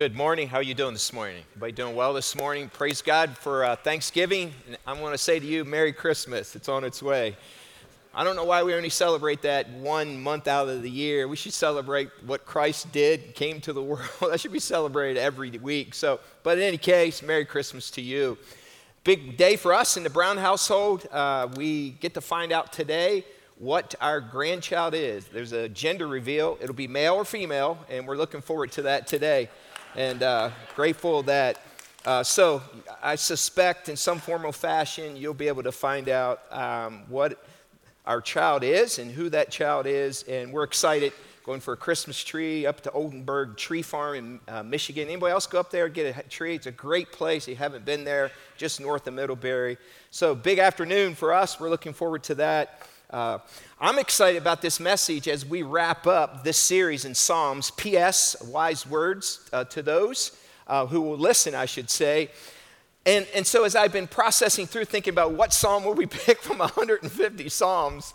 Good morning. How are you doing this morning? Everybody doing well this morning? Praise God for uh, Thanksgiving. And I want to say to you, Merry Christmas. It's on its way. I don't know why we only celebrate that one month out of the year. We should celebrate what Christ did, came to the world. that should be celebrated every week. So, but in any case, Merry Christmas to you. Big day for us in the Brown household. Uh, we get to find out today what our grandchild is. There's a gender reveal. It'll be male or female, and we're looking forward to that today and uh, grateful that. Uh, so I suspect in some form or fashion you'll be able to find out um, what our child is and who that child is, and we're excited going for a Christmas tree up to Oldenburg Tree Farm in uh, Michigan. Anybody else go up there get a tree? It's a great place. If You haven't been there, just north of Middlebury. So big afternoon for us. We're looking forward to that. Uh, I'm excited about this message as we wrap up this series in Psalms. P.S. Wise words uh, to those uh, who will listen, I should say. And, and so, as I've been processing through thinking about what psalm will we pick from 150 psalms,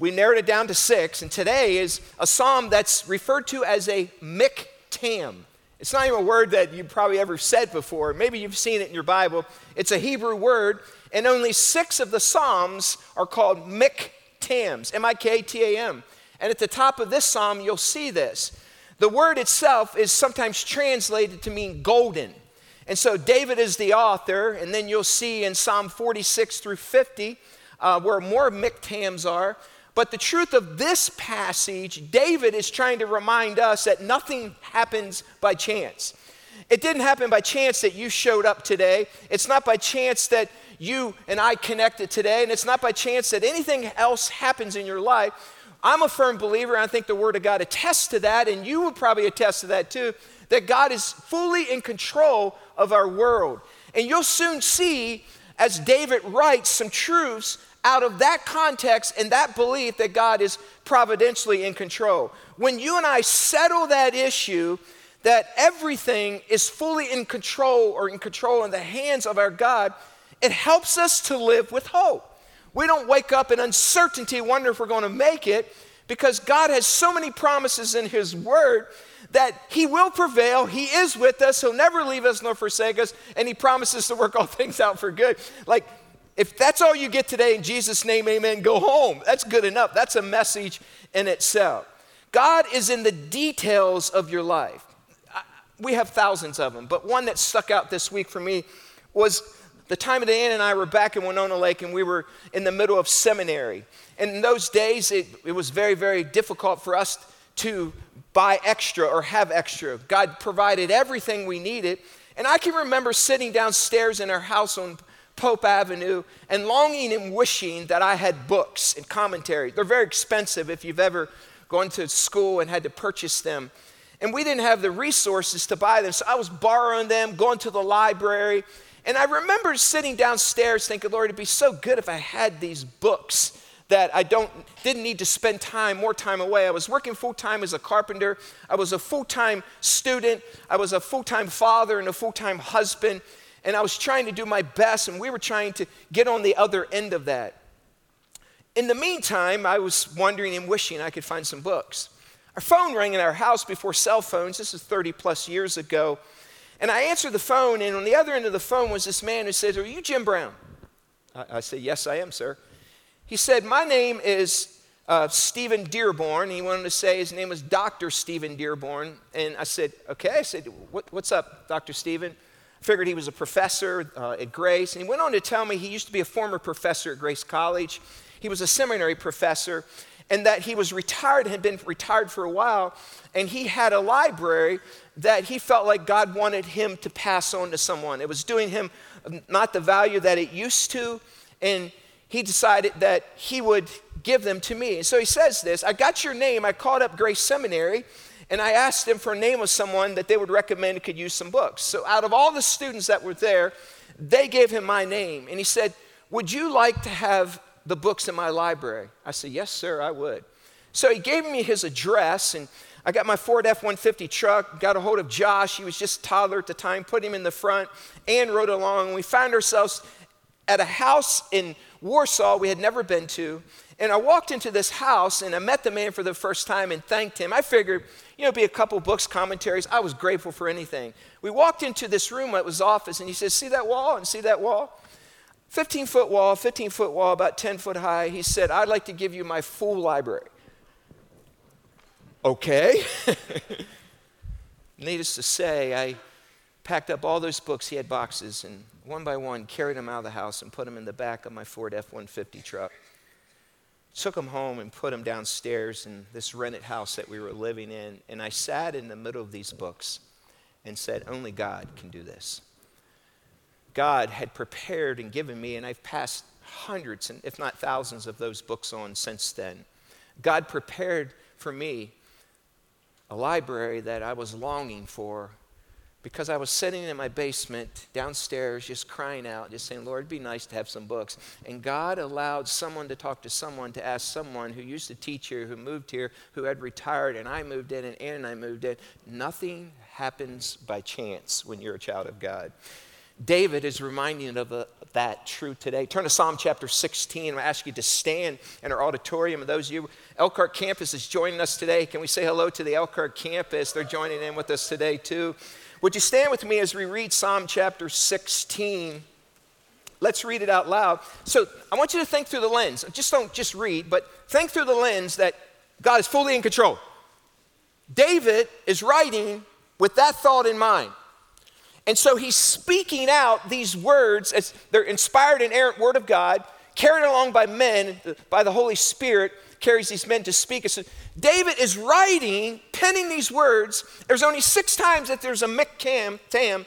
we narrowed it down to six. And today is a psalm that's referred to as a miktam. It's not even a word that you've probably ever said before. Maybe you've seen it in your Bible. It's a Hebrew word, and only six of the psalms are called miktam. Tams, M I K T A M. And at the top of this psalm, you'll see this. The word itself is sometimes translated to mean golden. And so David is the author, and then you'll see in Psalm 46 through 50 uh, where more miktams are. But the truth of this passage, David is trying to remind us that nothing happens by chance. It didn't happen by chance that you showed up today. It's not by chance that you and I connected today, and it's not by chance that anything else happens in your life. I'm a firm believer, and I think the Word of God attests to that, and you would probably attest to that too, that God is fully in control of our world. And you'll soon see, as David writes, some truths out of that context and that belief that God is providentially in control. When you and I settle that issue, that everything is fully in control or in control in the hands of our God, it helps us to live with hope. We don't wake up in uncertainty, wonder if we're going to make it, because God has so many promises in His Word that He will prevail. He is with us. He'll never leave us nor forsake us, and He promises to work all things out for good. Like, if that's all you get today in Jesus' name, amen, go home. That's good enough. That's a message in itself. God is in the details of your life. We have thousands of them, but one that stuck out this week for me was the time of day Ann and I were back in Winona Lake and we were in the middle of seminary. And in those days, it, it was very, very difficult for us to buy extra or have extra. God provided everything we needed. And I can remember sitting downstairs in our house on Pope Avenue and longing and wishing that I had books and commentary. They're very expensive if you've ever gone to school and had to purchase them. And we didn't have the resources to buy them. So I was borrowing them, going to the library. And I remember sitting downstairs thinking, Lord, it'd be so good if I had these books that I don't didn't need to spend time more time away. I was working full time as a carpenter. I was a full time student. I was a full time father and a full time husband. And I was trying to do my best, and we were trying to get on the other end of that. In the meantime, I was wondering and wishing I could find some books. Our phone rang in our house before cell phones. This is 30 plus years ago. And I answered the phone, and on the other end of the phone was this man who says, Are you Jim Brown? I, I said, Yes, I am, sir. He said, My name is uh, Stephen Dearborn. He wanted to say his name was Dr. Stephen Dearborn. And I said, Okay. I said, what, What's up, Dr. Stephen? Figured he was a professor uh, at Grace. And he went on to tell me he used to be a former professor at Grace College. He was a seminary professor and that he was retired, had been retired for a while, and he had a library that he felt like God wanted him to pass on to someone. It was doing him not the value that it used to, and he decided that he would give them to me. So he says this I got your name, I called up Grace Seminary, and I asked them for a name of someone that they would recommend could use some books. So out of all the students that were there, they gave him my name, and he said, Would you like to have the books in my library? I said, Yes, sir, I would. So he gave me his address, and I got my Ford F 150 truck, got a hold of Josh. He was just toddler at the time, put him in the front, and rode along. And We found ourselves at a house in Warsaw we had never been to. And I walked into this house and I met the man for the first time and thanked him. I figured, you know, it'd be a couple books, commentaries. I was grateful for anything. We walked into this room, it was office, and he says, See that wall and see that wall? 15 foot wall, 15 foot wall, about 10 foot high. He said, I'd like to give you my full library. Okay. Needless to say, I packed up all those books. He had boxes, and one by one carried them out of the house and put them in the back of my Ford F 150 truck. Took them home and put them downstairs in this rented house that we were living in. And I sat in the middle of these books and said, Only God can do this. God had prepared and given me, and I've passed hundreds, and if not thousands, of those books on since then. God prepared for me a library that I was longing for because I was sitting in my basement downstairs just crying out, just saying, Lord, it'd be nice to have some books. And God allowed someone to talk to someone to ask someone who used to teach here, who moved here, who had retired, and I moved in, and Ann and I moved in. Nothing happens by chance when you're a child of God. David is reminding of a, that truth today. Turn to Psalm chapter 16. I ask you to stand in our auditorium. And those of you, Elkhart campus is joining us today. Can we say hello to the Elkhart campus? They're joining in with us today, too. Would you stand with me as we read Psalm chapter 16? Let's read it out loud. So I want you to think through the lens. Just don't just read, but think through the lens that God is fully in control. David is writing with that thought in mind. And so he's speaking out these words as they're inspired and errant word of God, carried along by men, by the Holy Spirit, carries these men to speak. So David is writing, penning these words. There's only six times that there's a miktam, tam,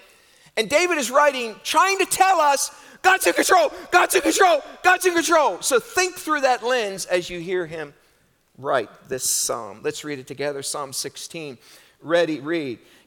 and David is writing, trying to tell us God's in control, God's in control, God's in control. So think through that lens as you hear him write this psalm. Let's read it together. Psalm 16. Ready, read.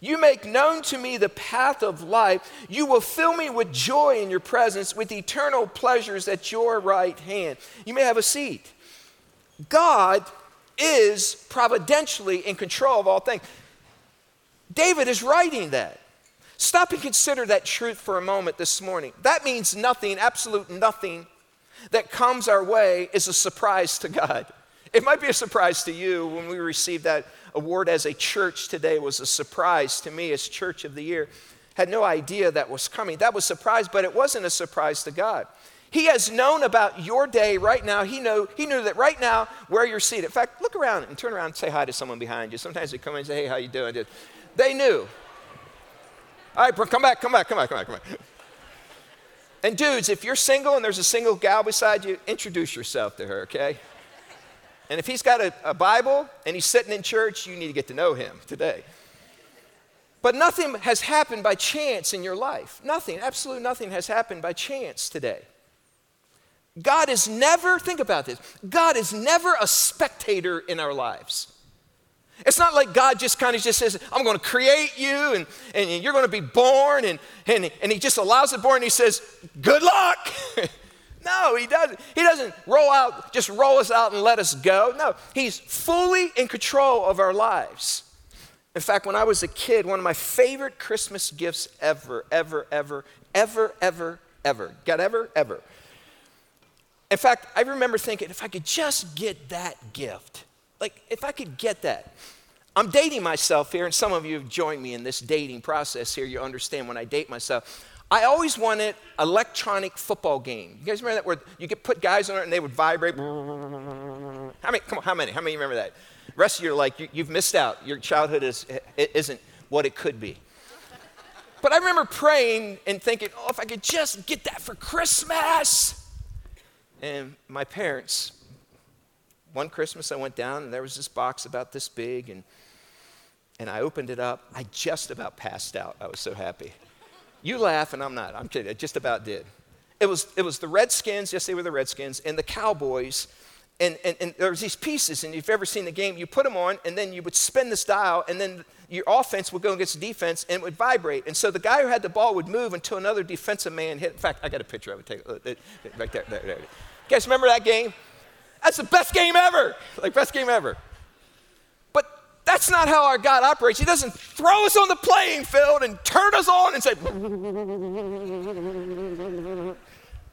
You make known to me the path of life. You will fill me with joy in your presence, with eternal pleasures at your right hand. You may have a seat. God is providentially in control of all things. David is writing that. Stop and consider that truth for a moment this morning. That means nothing, absolute nothing that comes our way is a surprise to God. It might be a surprise to you when we receive that award as a church today was a surprise to me as church of the year. Had no idea that was coming. That was surprise, but it wasn't a surprise to God. He has known about your day right now. He know he knew that right now where you're seated. In fact, look around and turn around and say hi to someone behind you. Sometimes they come in and say, "Hey, how you doing?" They knew. All right, come back, come back, come back, come back, come back. And dudes, if you're single and there's a single gal beside you, introduce yourself to her, okay? And if he's got a, a, Bible and he's sitting in church, you need to get to know him today. But nothing has happened by chance in your life. Nothing, absolutely nothing has happened by chance today. God is never, think about this, God is never a spectator in our lives. It's not like God just kind of just says, I'm going to create you and, and you're going to be born, and, and, and He just allows it born and He says, Good luck. no, He doesn't. He doesn't roll out, just roll us out and let us go. No, He's fully in control of our lives. In fact, when I was a kid, one of my favorite Christmas gifts ever, ever, ever, ever, ever, ever, got ever, ever. In fact, I remember thinking, if I could just get that gift, like, if I could get that. I'm dating myself here, and some of you have joined me in this dating process here. You understand when I date myself. I always wanted electronic football game. You guys remember that where you could put guys on it and they would vibrate? How many? Come on, how many? How many remember that? The rest of you are like, you, have missed out. Your childhood is, isn't what it could be. But I remember praying and thinking, oh, if I could just get that for Christmas. And my parents, one Christmas I went down and there was this box about this big and and I opened it up. I just about passed out. I was so happy. You laugh and I'm not. I'm kidding. I just about did. It was it was the Redskins, yes they were the Redskins, and the Cowboys. And, and, and there was these pieces, and if you've ever seen the game, you put them on, and then you would spin this dial, and then your offense would go against the defense, and it would vibrate. And so the guy who had the ball would move until another defensive man hit. In fact, I got a picture of it. Take it right there, there, there. You guys remember that game? That's the best game ever. Like, best game ever. That's not how our God operates. He doesn't throw us on the playing field and turn us on and say,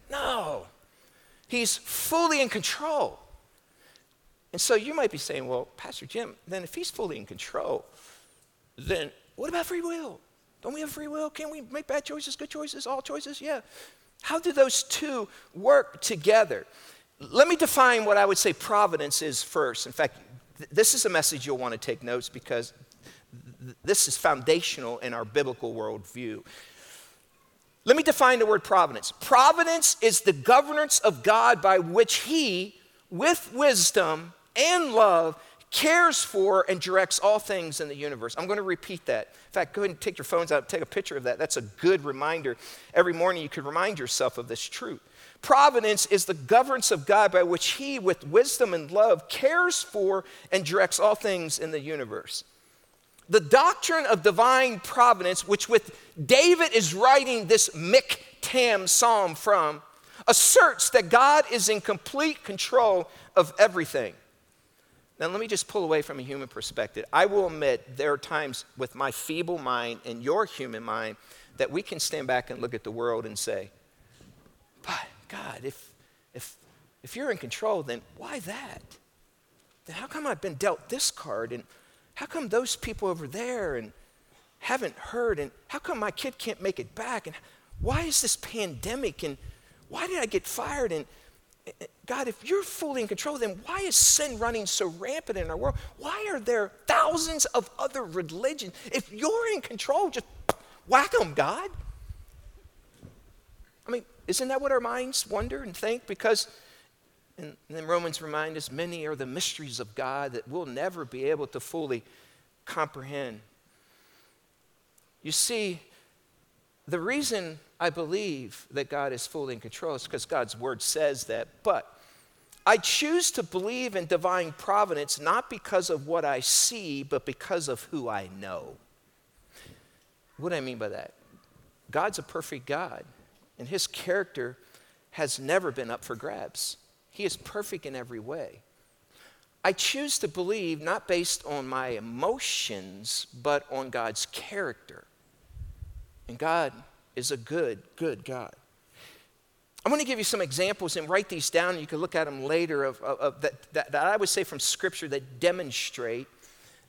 no. He's fully in control. And so you might be saying, well, Pastor Jim, then if he's fully in control, then what about free will? Don't we have free will? Can't we make bad choices, good choices, all choices? Yeah. How do those two work together? Let me define what I would say providence is first. In fact, th- this is a message you'll want to take notes because th- this is foundational in our biblical worldview. Let me define the word providence. Providence is the governance of God by which He, with wisdom and love, cares for and directs all things in the universe. I'm going to repeat that. In fact, go ahead and take your phones out, take a picture of that. That's a good reminder. Every morning you could remind yourself of this truth. Providence is the governance of God by which He, with wisdom and love, cares for and directs all things in the universe. The doctrine of divine providence, which with David is writing this Miktam psalm from, asserts that God is in complete control of everything. Now, let me just pull away from a human perspective. I will admit there are times with my feeble mind and your human mind that we can stand back and look at the world and say, but God, if, if, if you're in control, then why that? Then how come I've been dealt this card? And how come those people over there and haven't heard? And how come my kid can't make it back? And why is this pandemic? And why did I get fired? And eh, eh, God, if you're fully in control, then why is sin running so rampant in our world? Why are there thousands of other religions? If you're in control, just whack them, God. Isn't that what our minds wonder and think? Because, and then Romans remind us, many are the mysteries of God that we'll never be able to fully comprehend. You see, the reason I believe that God is fully in control is because God's word says that, but I choose to believe in divine providence not because of what I see, but because of who I know. What do I mean by that? God's a perfect God and his character has never been up for grabs. He is perfect in every way. I choose to believe not based on my emotions, but on God's character. And God is a good, good God. I'm going to give you some examples and write these down. You can look at them later of, of, of that, that, that I would say from Scripture that demonstrate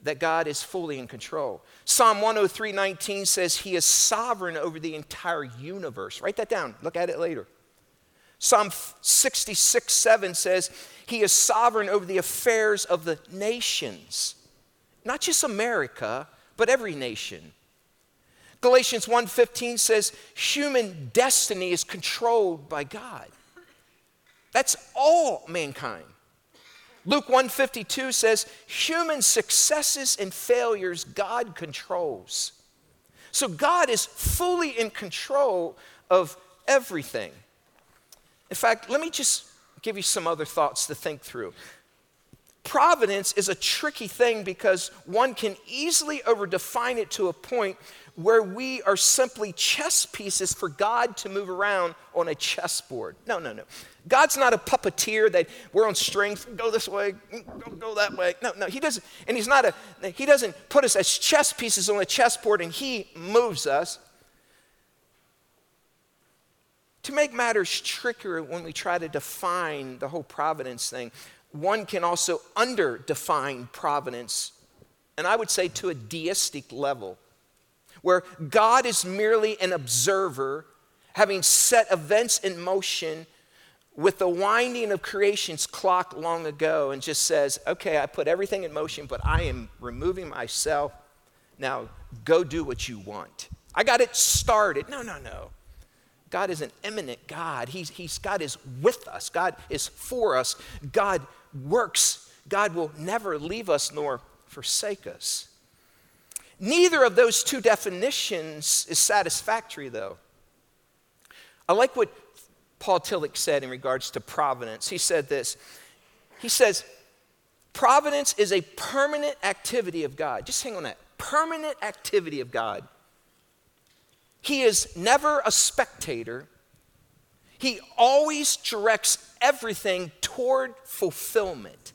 that God is fully in control. Psalm 103 19 says he is sovereign over the entire universe. Write that down, look at it later. Psalm 66 7 says he is sovereign over the affairs of the nations, not just America, but every nation. Galatians 1:15 says human destiny is controlled by God. That's all mankind. Luke 152 says, human successes and failures God controls. So God is fully in control of everything. In fact, let me just give you some other thoughts to think through. Providence is a tricky thing because one can easily overdefine it to a point where we are simply chess pieces for God to move around on a chessboard. No, no, no. God's not a puppeteer that we're on strings, go this way, go, go that way. No, no, he doesn't. And he's not a, he doesn't put us as chess pieces on a chessboard and he moves us. To make matters trickier when we try to define the whole providence thing, one can also under-define providence, and I would say to a deistic level where God is merely an observer, having set events in motion with the winding of creation's clock long ago and just says, okay, I put everything in motion, but I am removing myself. Now go do what you want. I got it started. No, no, no. God is an immanent God. He's, he's, God is with us, God is for us, God works. God will never leave us nor forsake us. Neither of those two definitions is satisfactory, though. I like what Paul Tillich said in regards to providence. He said this He says, Providence is a permanent activity of God. Just hang on that. Permanent activity of God. He is never a spectator, he always directs everything toward fulfillment.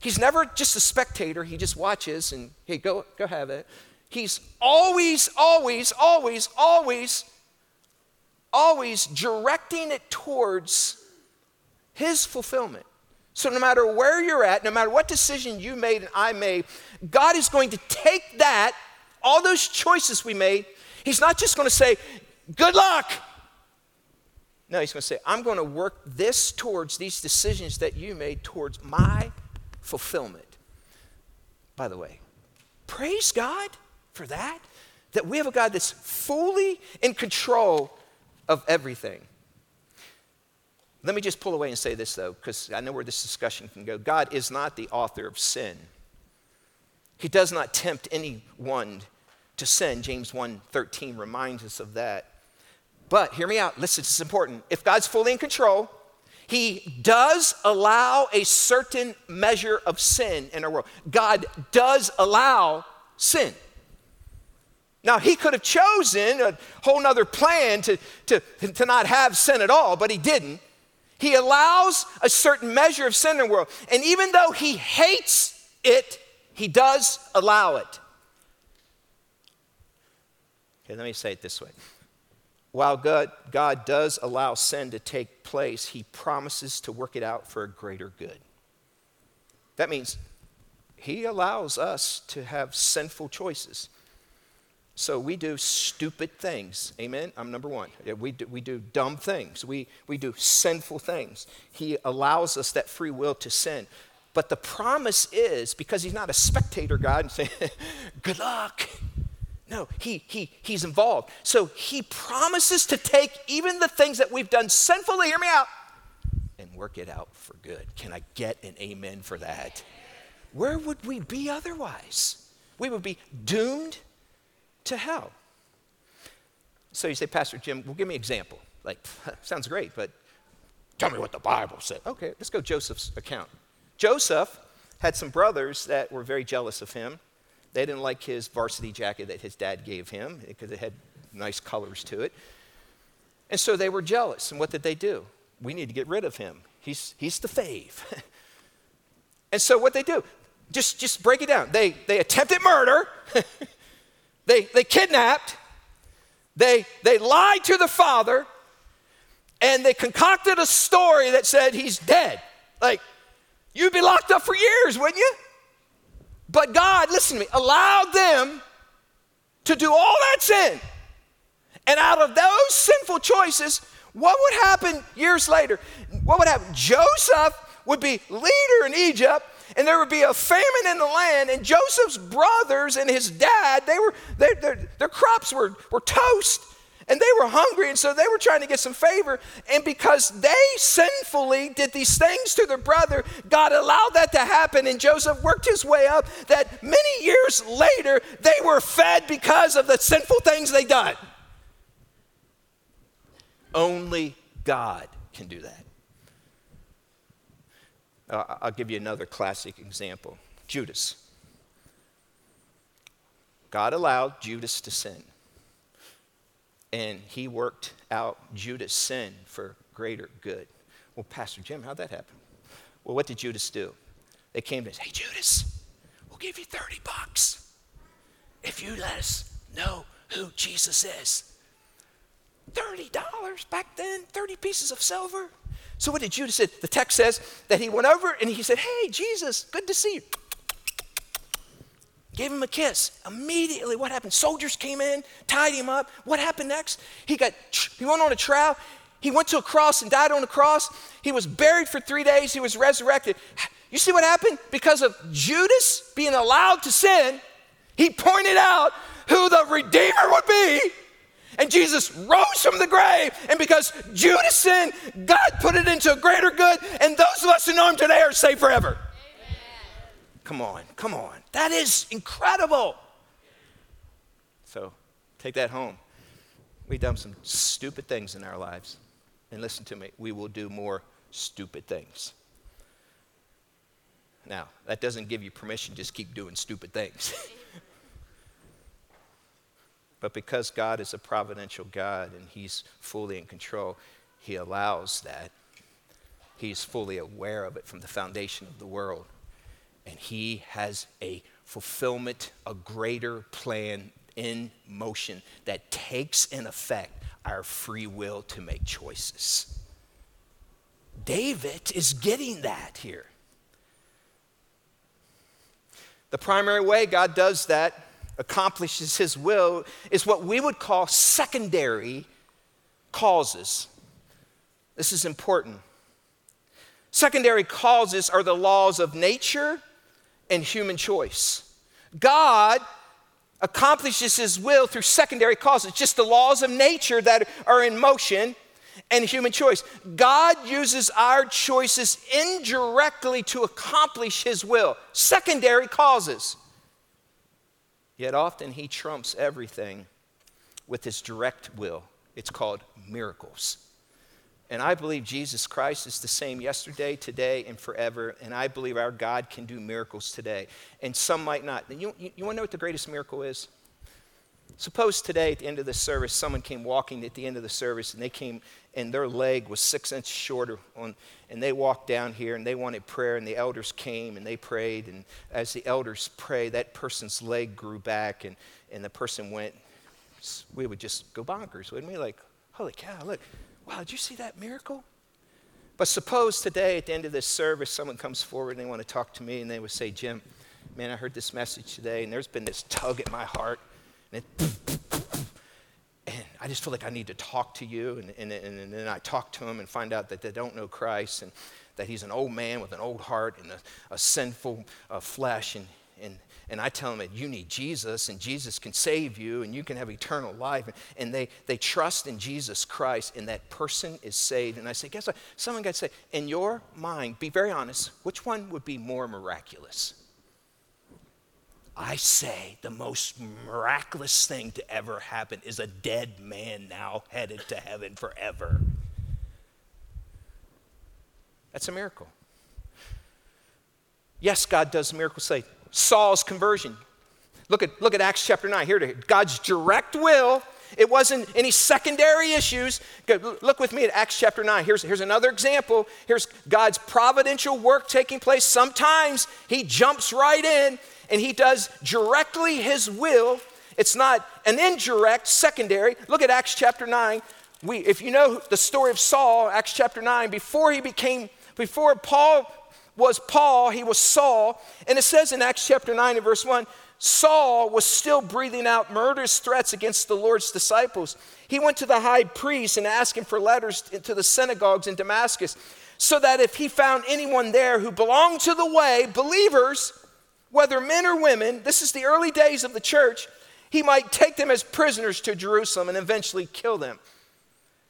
He's never just a spectator, he just watches and, hey, go, go have it. He's always, always, always, always always directing it towards His fulfillment. So, no matter where you're at, no matter what decision you made and I made, God is going to take that, all those choices we made, He's not just going to say, Good luck. No, He's going to say, I'm going to work this towards these decisions that you made towards my fulfillment. By the way, praise God for that, that we have a God that's fully in control of everything. Let me just pull away and say this, though, because I know where this discussion can go. God is not the author of sin. He does not tempt anyone to sin. James 1:13 reminds us of that. But hear me out. Listen, this is important. If God's fully in control, he does allow a certain measure of sin in our world. God does allow sin. Now, he could have chosen a whole nother plan to, to, to not have sin at all, but he didn't. He allows a certain measure of sin in the world. And even though he hates it, he does allow it. Okay, let me say it this way. While God, God does allow sin to take place, he promises to work it out for a greater good. That means he allows us to have sinful choices. So we do stupid things. Amen? I'm number one. We do, we do dumb things. We, we do sinful things. He allows us that free will to sin. But the promise is because he's not a spectator God and saying, good luck. No, he, he, he's involved. So he promises to take even the things that we've done sinfully, hear me out, and work it out for good. Can I get an amen for that? Where would we be otherwise? We would be doomed to hell. So you say, Pastor Jim, well, give me an example. Like, sounds great, but tell me what the Bible said. Okay, let's go Joseph's account. Joseph had some brothers that were very jealous of him. They didn't like his varsity jacket that his dad gave him because it had nice colors to it. And so they were jealous. And what did they do? We need to get rid of him. He's, he's the fave. and so what they do? Just, just break it down. They, they attempted murder. They, they kidnapped, they, they lied to the father, and they concocted a story that said he's dead. Like, you'd be locked up for years, wouldn't you? But God, listen to me, allowed them to do all that sin. And out of those sinful choices, what would happen years later? What would happen? Joseph would be leader in Egypt, and there would be a famine in the land, and Joseph's brothers and his dad, they were, they, their, their crops were, were toast, and they were hungry, and so they were trying to get some favor. And because they sinfully did these things to their brother, God allowed that to happen, and Joseph worked his way up. That many years later, they were fed because of the sinful things they done. Only God can do that. Uh, I'll give you another classic example Judas. God allowed Judas to sin. And he worked out Judas' sin for greater good. Well, Pastor Jim, how'd that happen? Well, what did Judas do? They came to us, hey, Judas, we'll give you 30 bucks if you let us know who Jesus is. $30 back then, 30 pieces of silver. So what did Judas say? The text says that he went over and he said, Hey, Jesus, good to see you. Gave him a kiss. Immediately, what happened? Soldiers came in, tied him up. What happened next? He got he went on a trial. He went to a cross and died on a cross. He was buried for three days. He was resurrected. You see what happened? Because of Judas being allowed to sin, he pointed out who the Redeemer would be. And Jesus rose from the grave. And because Judas sinned, God put it into a greater good. And those of us who know him today are saved forever. Come on, come on. That is incredible. So take that home. We've done some stupid things in our lives. And listen to me, we will do more stupid things. Now, that doesn't give you permission to just keep doing stupid things. but because God is a providential God and He's fully in control, He allows that. He's fully aware of it from the foundation of the world. And He has a fulfillment, a greater plan in motion that takes in effect our free will to make choices. David is getting that here. The primary way God does that, accomplishes his will, is what we would call secondary causes. This is important. Secondary causes are the laws of nature and human choice. God accomplishes his will through secondary causes, just the laws of nature that are in motion and human choice. God uses our choices indirectly to accomplish his will, secondary causes. Yet often he trumps everything with his direct will. It's called miracles. And I believe Jesus Christ is the same yesterday, today, and forever. And I believe our God can do miracles today. And some might not. You, you, you want to know what the greatest miracle is? Suppose today at the end of the service, someone came walking at the end of the service and they came and their leg was six inches shorter on, and they walked down here and they wanted prayer and the elders came and they prayed and as the elders prayed that person's leg grew back and, and the person went we would just go bonkers wouldn't we like holy cow look Wow, did you see that miracle? But suppose today at the end of this service, someone comes forward and they want to talk to me and they would say, Jim, man, I heard this message today and there's been this tug at my heart. And, it, and I just feel like I need to talk to you. And, and, and, then I talk to them and find out that they don't know Christ and that he's an old man with an old heart and a, a sinful uh, flesh. And, and, and I tell them that you need Jesus and Jesus can save you and you can have eternal life. And they, they trust in Jesus Christ and that person is saved. And I say, guess what? Someone got to say, in your mind, be very honest, which one would be more miraculous? I say the most miraculous thing to ever happen is a dead man now headed to heaven forever. That's a miracle. Yes, God does miracles. Say, Saul's conversion. Look at, look at Acts chapter 9. Here, to God's direct will. It wasn't any secondary issues. Look with me at Acts chapter 9. Here's, here's another example. Here's God's providential work taking place. Sometimes He jumps right in and He does directly His will. It's not an indirect, secondary. Look at Acts chapter 9. We, if you know the story of Saul, Acts chapter 9, before he became, before Paul was Paul, he was Saul. And it says in Acts chapter 9 and verse 1 Saul was still breathing out murderous threats against the Lord's disciples. He went to the high priest and asked him for letters to the synagogues in Damascus, so that if he found anyone there who belonged to the way, believers, whether men or women, this is the early days of the church, he might take them as prisoners to Jerusalem and eventually kill them.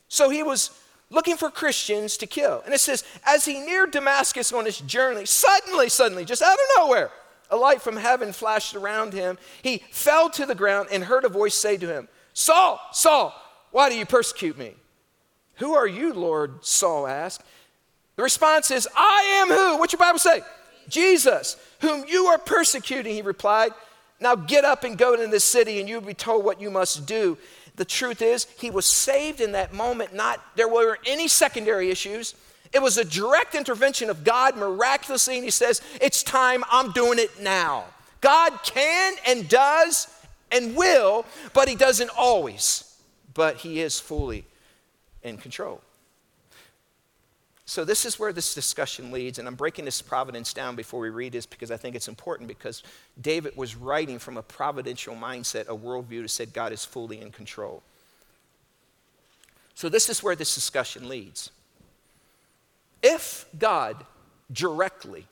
So he was looking for Christians to kill. And it says, as he neared Damascus on his journey, suddenly, suddenly, just out of nowhere, a light from heaven flashed around him. He fell to the ground and heard a voice say to him, Saul, Saul, why do you persecute me? Who are you, Lord? Saul asked. The response is, I am who? What's your Bible say? Jesus, whom you are persecuting, he replied. Now get up and go into the city, and you'll be told what you must do. The truth is, he was saved in that moment, not there were any secondary issues. It was a direct intervention of God miraculously, and he says, It's time, I'm doing it now. God can and does and will, but he doesn't always. But he is fully in control. So, this is where this discussion leads, and I'm breaking this providence down before we read this because I think it's important because David was writing from a providential mindset, a worldview that said God is fully in control. So, this is where this discussion leads. If God directly,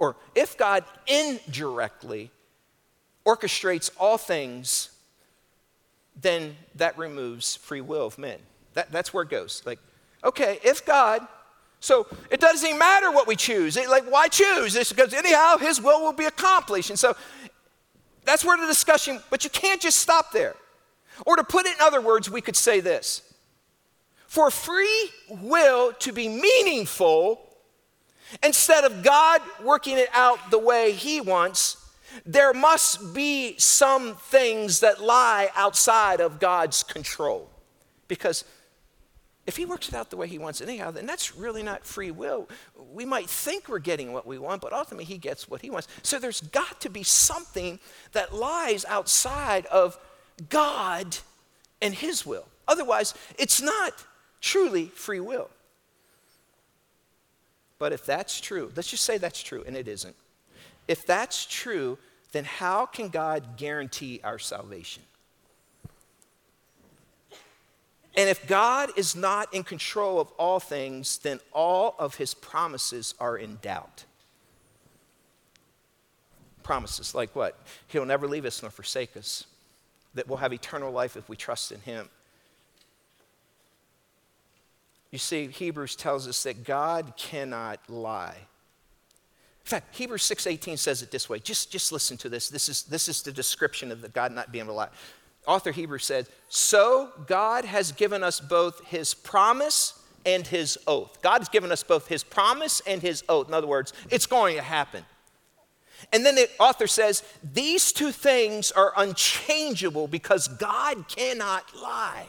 or if God indirectly orchestrates all things, then that removes free will of men. That, that's where it goes. Like, okay, if God, so it doesn't even matter what we choose. It, like, why choose? It's because anyhow, His will will be accomplished. And so that's where the discussion, but you can't just stop there. Or to put it in other words, we could say this for free will to be meaningful, instead of God working it out the way He wants, there must be some things that lie outside of God's control. Because if He works it out the way He wants anyhow, then that's really not free will. We might think we're getting what we want, but ultimately He gets what He wants. So there's got to be something that lies outside of God and His will. Otherwise, it's not truly free will. But if that's true, let's just say that's true, and it isn't. If that's true, then how can God guarantee our salvation? And if God is not in control of all things, then all of his promises are in doubt. Promises like what? He'll never leave us nor forsake us, that we'll have eternal life if we trust in him, you see, Hebrews tells us that God cannot lie. In fact, Hebrews 6.18 says it this way. Just, just listen to this. This is, this is the description of the God not being able to lie. Author Hebrews said, So God has given us both his promise and his oath. God has given us both his promise and his oath. In other words, it's going to happen. And then the author says, These two things are unchangeable because God cannot lie.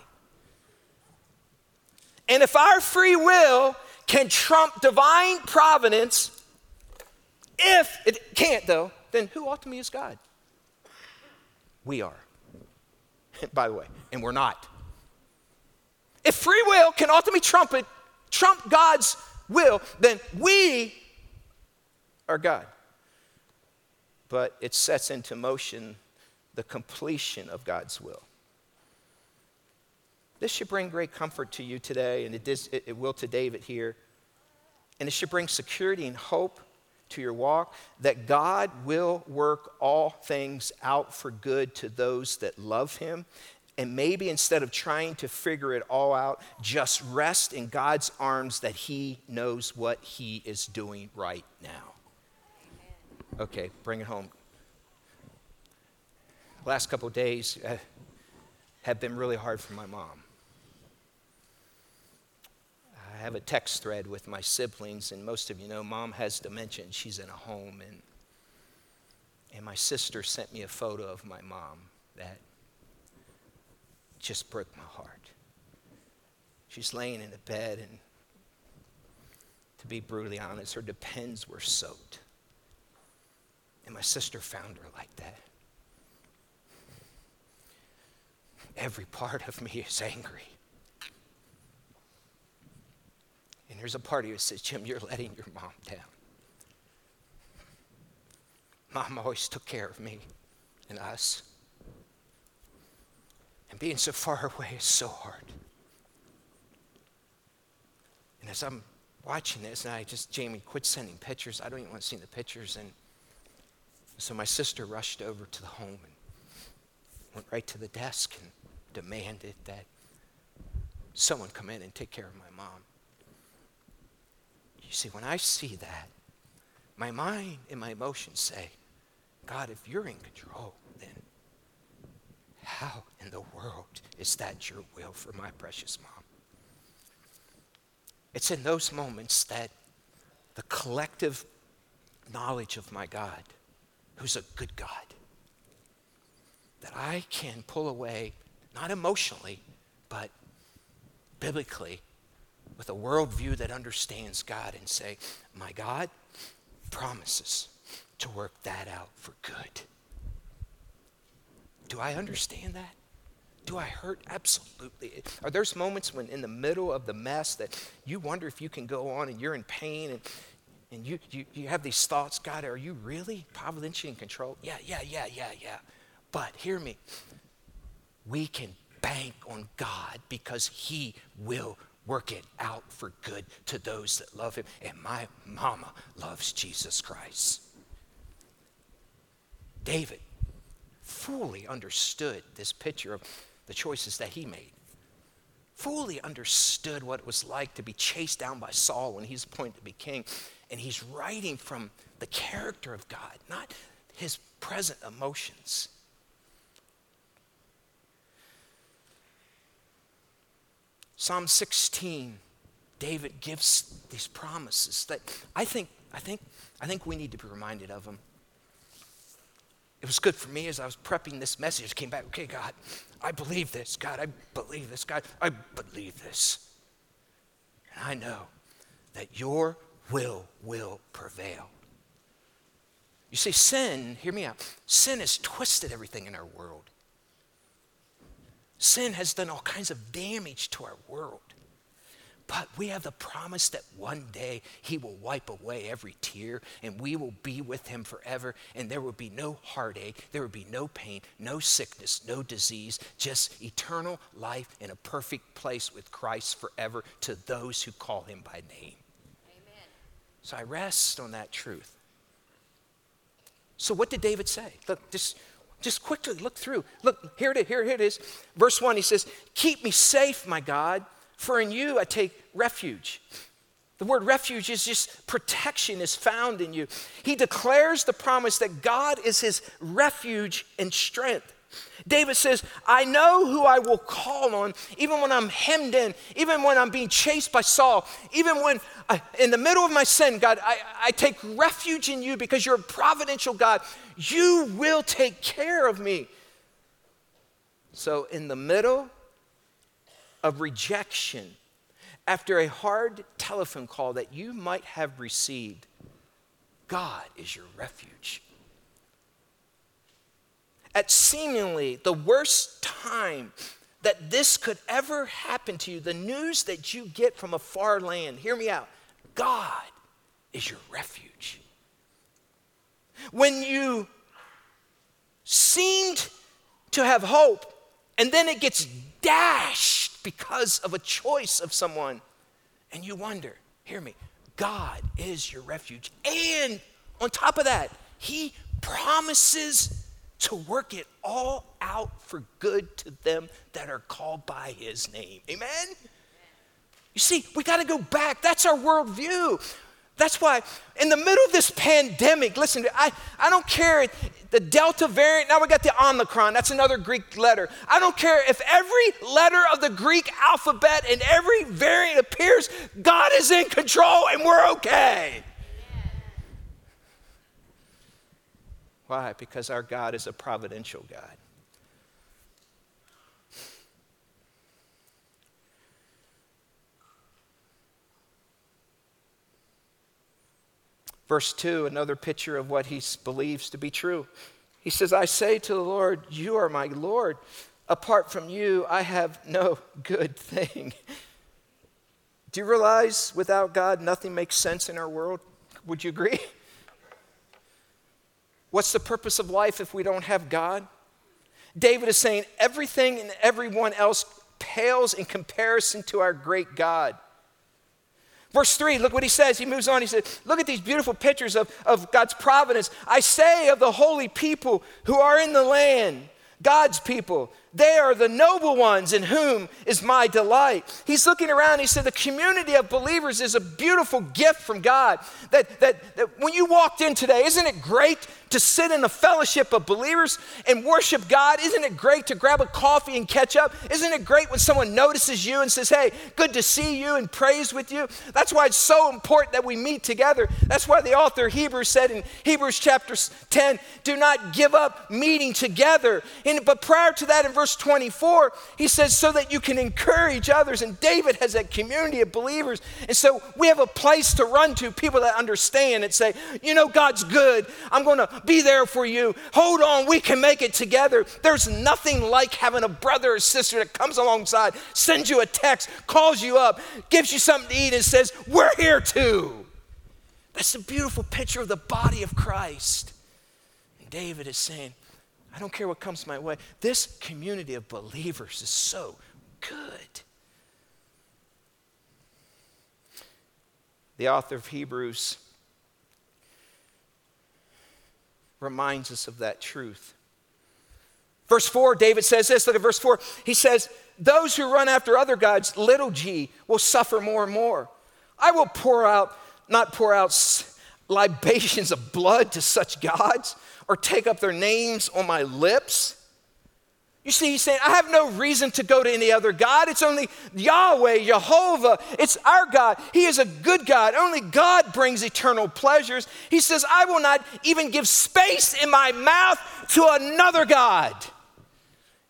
And if our free will can trump divine providence, if it can't though, then who ultimately is God? We are. By the way, and we're not. If free will can ultimately trump it, trump God's will, then we are God. But it sets into motion the completion of God's will. This should bring great comfort to you today, and it, it will to David here. And it should bring security and hope to your walk that God will work all things out for good to those that love Him. And maybe instead of trying to figure it all out, just rest in God's arms that He knows what He is doing right now. Okay, bring it home. Last couple days uh, have been really hard for my mom. I have a text thread with my siblings, and most of you know mom has dementia she's in a home. And, and my sister sent me a photo of my mom that just broke my heart. She's laying in the bed, and to be brutally honest, her depends were soaked. And my sister found her like that. Every part of me is angry. And there's a part of you that says, Jim, you're letting your mom down. Mom always took care of me and us. And being so far away is so hard. And as I'm watching this, and I just, Jamie, quit sending pictures. I don't even want to see the pictures. And so my sister rushed over to the home and went right to the desk and demanded that someone come in and take care of my mom. You see, when I see that, my mind and my emotions say, God, if you're in control, then how in the world is that your will for my precious mom? It's in those moments that the collective knowledge of my God, who's a good God, that I can pull away, not emotionally, but biblically, with a worldview that understands God and say, My God promises to work that out for good. Do I understand that? Do I hurt? Absolutely. Are there moments when in the middle of the mess that you wonder if you can go on and you're in pain and, and you, you, you have these thoughts, God, are you really providentially in control? Yeah, yeah, yeah, yeah, yeah. But hear me. We can bank on God because He will work it out for good to those that love Him. And my mama loves Jesus Christ. David fully understood this picture of the choices that he made. Fully understood what it was like to be chased down by Saul when he's appointed to be king. And he's writing from the character of God, not his present emotions. Psalm 16, David gives these promises that I think, I think, I think we need to be reminded of them. It was good for me as I was prepping this message. Came back, okay, God, I believe this. God, I believe this. God, I believe this. And I know that your will will prevail. You see, sin, hear me out, sin has twisted everything in our world. Sin has done all kinds of damage to our world. But we have the promise that one day He will wipe away every tear and we will be with Him forever. And there will be no heartache, there will be no pain, no sickness, no disease, just eternal life in a perfect place with Christ forever to those who call Him by name. Amen. So I rest on that truth. So, what did David say? Look, just just quickly look through. Look, here it is. Here it is. Verse 1, he says, Keep me safe, my God, for in you I take refuge. The word refuge is just protection is found in you. He declares the promise that God is his refuge and strength. David says, I know who I will call on, even when I'm hemmed in, even when I'm being chased by Saul, even when I, in the middle of my sin, God, I, I take refuge in you because you're a providential God. You will take care of me. So, in the middle of rejection, after a hard telephone call that you might have received, God is your refuge at seemingly the worst time that this could ever happen to you, the news that you get from a far land, hear me out God is your refuge. When you seemed to have hope and then it gets dashed because of a choice of someone, and you wonder, hear me, God is your refuge. And on top of that, He promises to work it all out for good to them that are called by his name. Amen? You see, we got to go back. That's our worldview. That's why, in the middle of this pandemic, listen, I, I don't care the Delta variant, now we got the Omicron, that's another Greek letter. I don't care if every letter of the Greek alphabet and every variant appears, God is in control and we're okay. Why? Because our God is a providential God. Verse 2, another picture of what he believes to be true. He says, I say to the Lord, You are my Lord. Apart from you, I have no good thing. Do you realize without God, nothing makes sense in our world? Would you agree? What's the purpose of life if we don't have God? David is saying everything and everyone else pales in comparison to our great God. Verse 3, look what he says. He moves on. He says, Look at these beautiful pictures of, of God's providence. I say of the holy people who are in the land, God's people, they are the noble ones in whom is my delight. He's looking around. He said, The community of believers is a beautiful gift from God. That, that, that when you walked in today, isn't it great to sit in a fellowship of believers and worship God? Isn't it great to grab a coffee and catch up? Isn't it great when someone notices you and says, Hey, good to see you and prays with you? That's why it's so important that we meet together. That's why the author Hebrews said in Hebrews chapter 10, Do not give up meeting together. And, but prior to that, in verse 24, he says, So that you can encourage others. And David has that community of believers. And so we have a place to run to, people that understand and say, You know, God's good. I'm going to be there for you. Hold on, we can make it together. There's nothing like having a brother or sister that comes alongside, sends you a text, calls you up, gives you something to eat, and says, We're here too. That's a beautiful picture of the body of Christ. And David is saying, I don't care what comes my way. This community of believers is so good. The author of Hebrews reminds us of that truth. Verse 4, David says this. Look at verse 4. He says, Those who run after other gods, little g, will suffer more and more. I will pour out, not pour out libations of blood to such gods or take up their names on my lips. You see, he's saying, I have no reason to go to any other God. It's only Yahweh, Jehovah. It's our God. He is a good God. Only God brings eternal pleasures. He says, I will not even give space in my mouth to another God.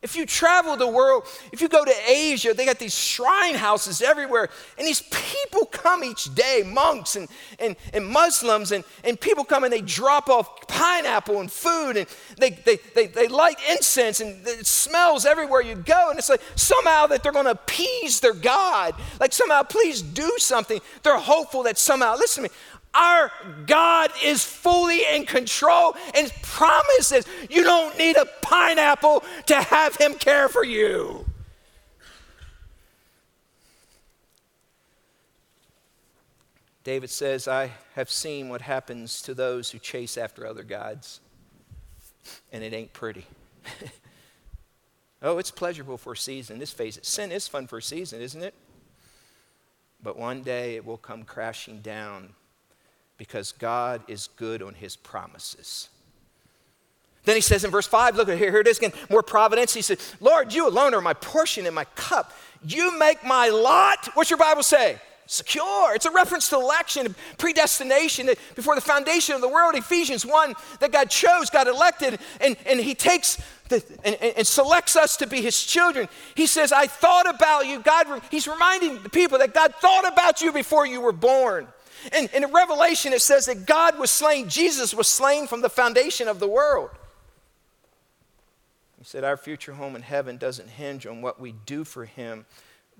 If you travel the world, if you go to Asia, they got these shrine houses everywhere, and these people come each day, monks and, and, and Muslims, and, and people come and they drop off pineapple and food, and they, they, they, they light incense, and it smells everywhere you go. And it's like somehow that they're going to appease their God. Like somehow, please do something. They're hopeful that somehow, listen to me, our God is fully in control and promises you don't need a pineapple to have Him care for you. David says, I have seen what happens to those who chase after other gods, and it ain't pretty. oh, it's pleasurable for a season. This phase, sin is fun for a season, isn't it? But one day it will come crashing down because God is good on his promises. Then he says in verse 5, look here, here it is again, more providence. He said, Lord, you alone are my portion and my cup. You make my lot, what's your Bible say? Secure. It's a reference to election, predestination. That before the foundation of the world, Ephesians 1, that God chose, got elected, and, and He takes the, and, and selects us to be His children. He says, I thought about you. God, He's reminding the people that God thought about you before you were born. And, in Revelation, it says that God was slain, Jesus was slain from the foundation of the world. He said, Our future home in heaven doesn't hinge on what we do for Him,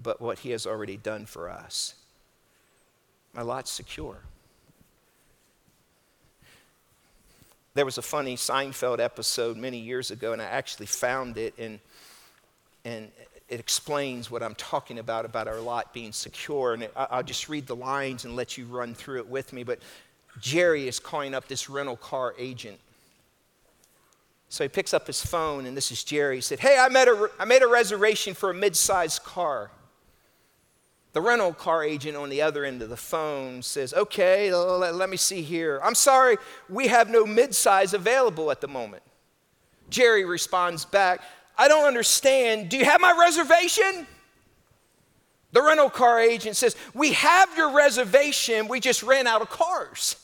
but what He has already done for us. My lot's secure. There was a funny Seinfeld episode many years ago, and I actually found it, and, and it explains what I'm talking about, about our lot being secure. And it, I'll just read the lines and let you run through it with me. But Jerry is calling up this rental car agent. So he picks up his phone, and this is Jerry. He said, Hey, I made a, I made a reservation for a mid sized car. The rental car agent on the other end of the phone says, Okay, let, let me see here. I'm sorry, we have no mid size available at the moment. Jerry responds back, I don't understand. Do you have my reservation? The rental car agent says, We have your reservation, we just ran out of cars.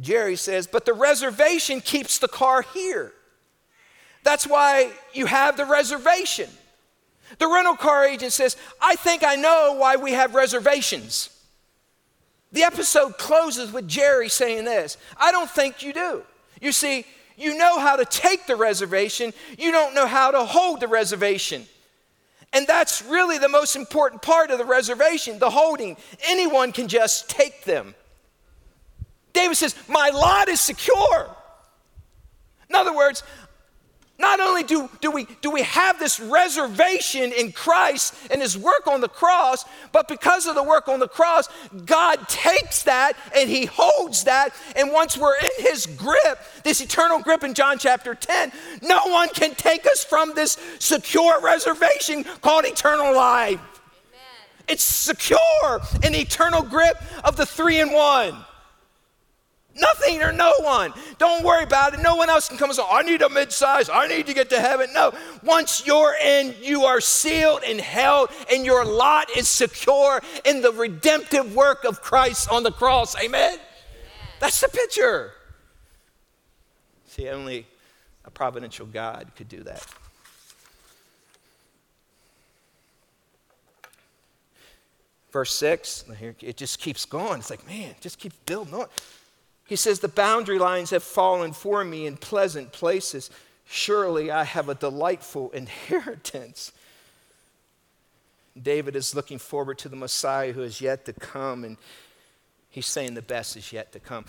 Jerry says, But the reservation keeps the car here. That's why you have the reservation. The rental car agent says, I think I know why we have reservations. The episode closes with Jerry saying this I don't think you do. You see, you know how to take the reservation, you don't know how to hold the reservation. And that's really the most important part of the reservation the holding. Anyone can just take them. David says, My lot is secure. In other words, not only do, do, we, do we have this reservation in Christ and his work on the cross, but because of the work on the cross, God takes that and he holds that. And once we're in his grip, this eternal grip in John chapter 10, no one can take us from this secure reservation called eternal life. Amen. It's secure, an eternal grip of the three in one. Nothing or no one. Don't worry about it. No one else can come and say, I need a midsize. I need to get to heaven. No. Once you're in, you are sealed and held, and your lot is secure in the redemptive work of Christ on the cross. Amen? Amen. That's the picture. See, only a providential God could do that. Verse 6, it just keeps going. It's like, man, just keep building on. He says, The boundary lines have fallen for me in pleasant places. Surely I have a delightful inheritance. David is looking forward to the Messiah who is yet to come, and he's saying the best is yet to come.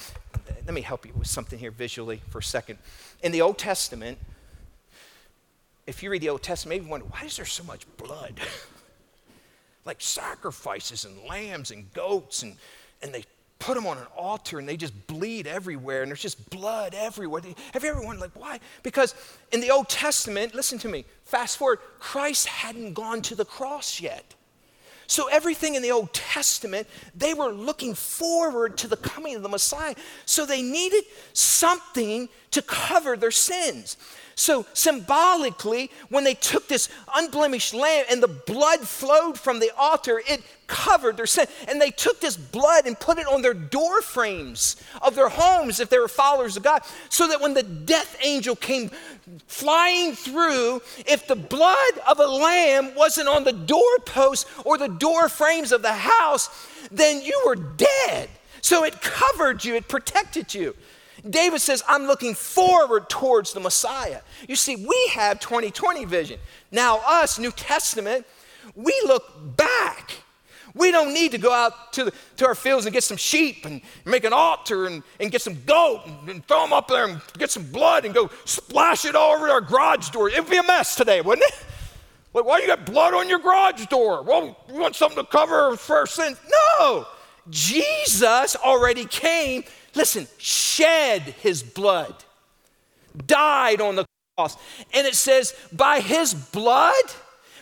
let me help you with something here visually for a second. In the Old Testament, if you read the Old Testament, maybe you wonder, why is there so much blood? like sacrifices and lambs and goats, and, and they put them on an altar and they just bleed everywhere and there's just blood everywhere. Have you ever wondered, like, why? Because in the Old Testament, listen to me, fast forward, Christ hadn't gone to the cross yet. So, everything in the Old Testament, they were looking forward to the coming of the Messiah. So, they needed something to cover their sins. So, symbolically, when they took this unblemished lamb and the blood flowed from the altar, it covered their sin. And they took this blood and put it on their door frames of their homes if they were followers of God, so that when the death angel came flying through, if the blood of a lamb wasn't on the doorpost or the door frames of the house, then you were dead. So it covered you, it protected you. David says, I'm looking forward towards the Messiah. You see, we have 2020 vision. Now, us, New Testament, we look back. We don't need to go out to, the, to our fields and get some sheep and make an altar and, and get some goat and, and throw them up there and get some blood and go splash it all over our garage door. It would be a mess today, wouldn't it? Like, why you got blood on your garage door? Well, you want something to cover our sins? No! Jesus already came, listen, shed his blood, died on the cross. And it says, by his blood,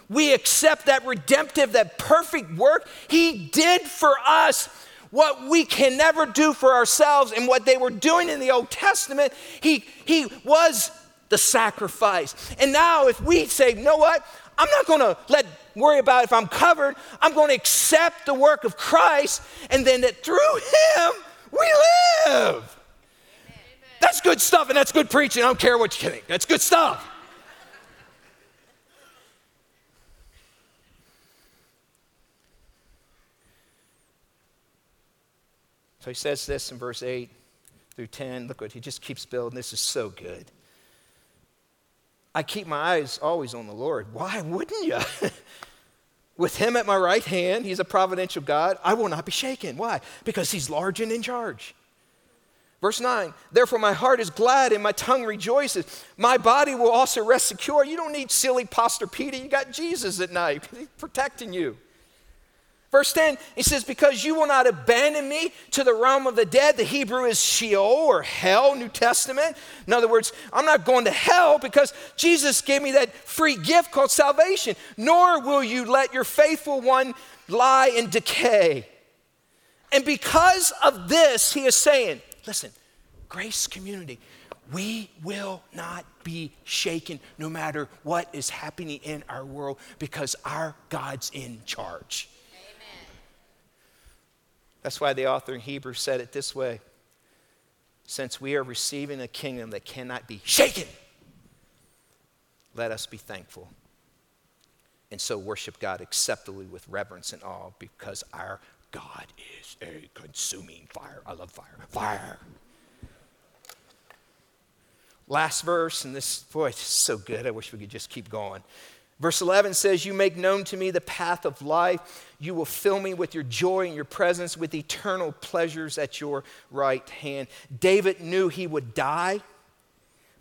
we accept that redemptive, that perfect work he did for us what we can never do for ourselves and what they were doing in the Old Testament. He, he was the sacrifice. And now, if we say, you know what? I'm not to let worry about if I'm covered. I'm going to accept the work of Christ, and then that through Him we live. Amen. That's good stuff, and that's good preaching. I don't care what you think. That's good stuff. So he says this in verse 8 through 10. Look what he just keeps building. This is so good. I keep my eyes always on the Lord. Why wouldn't you? With him at my right hand, he's a providential God. I will not be shaken. Why? Because he's large and in charge. Verse 9, therefore my heart is glad and my tongue rejoices. My body will also rest secure. You don't need silly Pastor Peter. You got Jesus at night. Protecting you. Verse 10, he says, Because you will not abandon me to the realm of the dead. The Hebrew is Sheol or hell, New Testament. In other words, I'm not going to hell because Jesus gave me that free gift called salvation. Nor will you let your faithful one lie in decay. And because of this, he is saying, Listen, grace community, we will not be shaken no matter what is happening in our world because our God's in charge. That's why the author in Hebrews said it this way Since we are receiving a kingdom that cannot be shaken, let us be thankful. And so worship God acceptably with reverence and awe because our God is a consuming fire. I love fire. Fire. Last verse, and this, boy, it's so good. I wish we could just keep going. Verse 11 says, You make known to me the path of life. You will fill me with your joy and your presence, with eternal pleasures at your right hand. David knew he would die,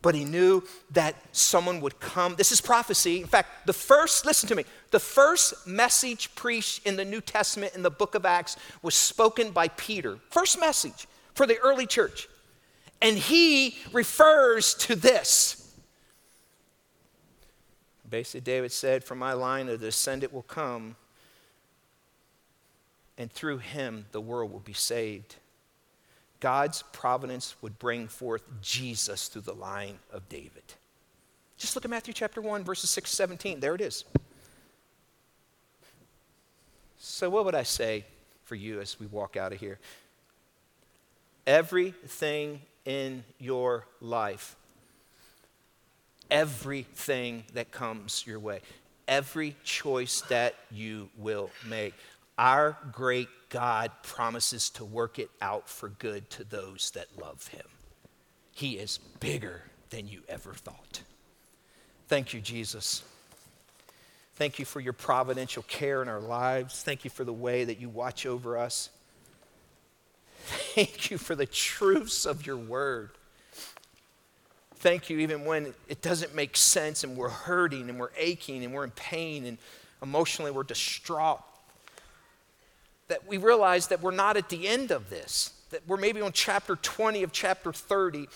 but he knew that someone would come. This is prophecy. In fact, the first, listen to me, the first message preached in the New Testament in the book of Acts was spoken by Peter. First message for the early church. And he refers to this. Basically, David said, From my line, a descendant will come, and through him, the world will be saved. God's providence would bring forth Jesus through the line of David. Just look at Matthew chapter 1, verses 6 17. There it is. So, what would I say for you as we walk out of here? Everything in your life everything that comes your way, every choice that you will make. Our great God promises to work it out for good to those that love him. He is bigger than you ever thought. Thank you, Jesus. Thank you for your providential care in our lives. Thank you for the way that you watch over us. thank you for the truths of your word. Thank you, even when it doesn't make sense and we're hurting and we're aching and we're in pain and emotionally we're distraught. That we realize that we're not at the end of this, that we're maybe on chapter 20 of chapter 30,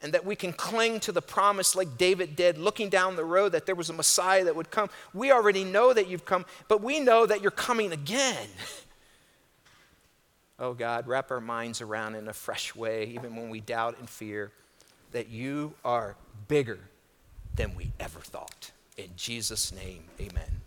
and that we can cling to the promise like David did, looking down the road that there was a Messiah that would come. We already know that you've come, but we know that you're coming again. oh God, wrap our minds around in a fresh way, even when we doubt and fear, that you are bigger than we ever thought. In Jesus' name, amen.